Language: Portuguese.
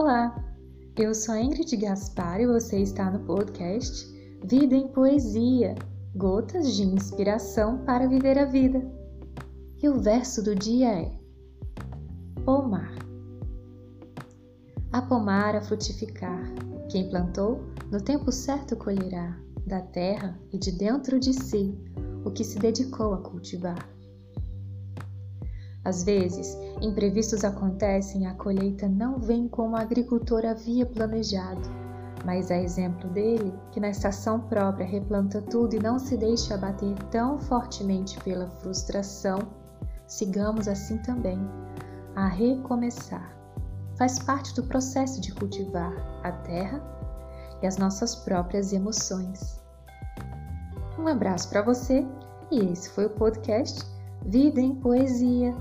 Olá, eu sou a Ingrid Gaspar e você está no podcast Vida em Poesia Gotas de Inspiração para Viver a Vida. E o verso do dia é: Pomar. A pomar a frutificar, quem plantou, no tempo certo colherá, da terra e de dentro de si, o que se dedicou a cultivar. Às vezes, imprevistos acontecem e a colheita não vem como o agricultor havia planejado, mas é exemplo dele que na estação própria replanta tudo e não se deixa abater tão fortemente pela frustração, sigamos assim também a recomeçar. Faz parte do processo de cultivar a terra e as nossas próprias emoções. Um abraço para você e esse foi o podcast Vida em Poesia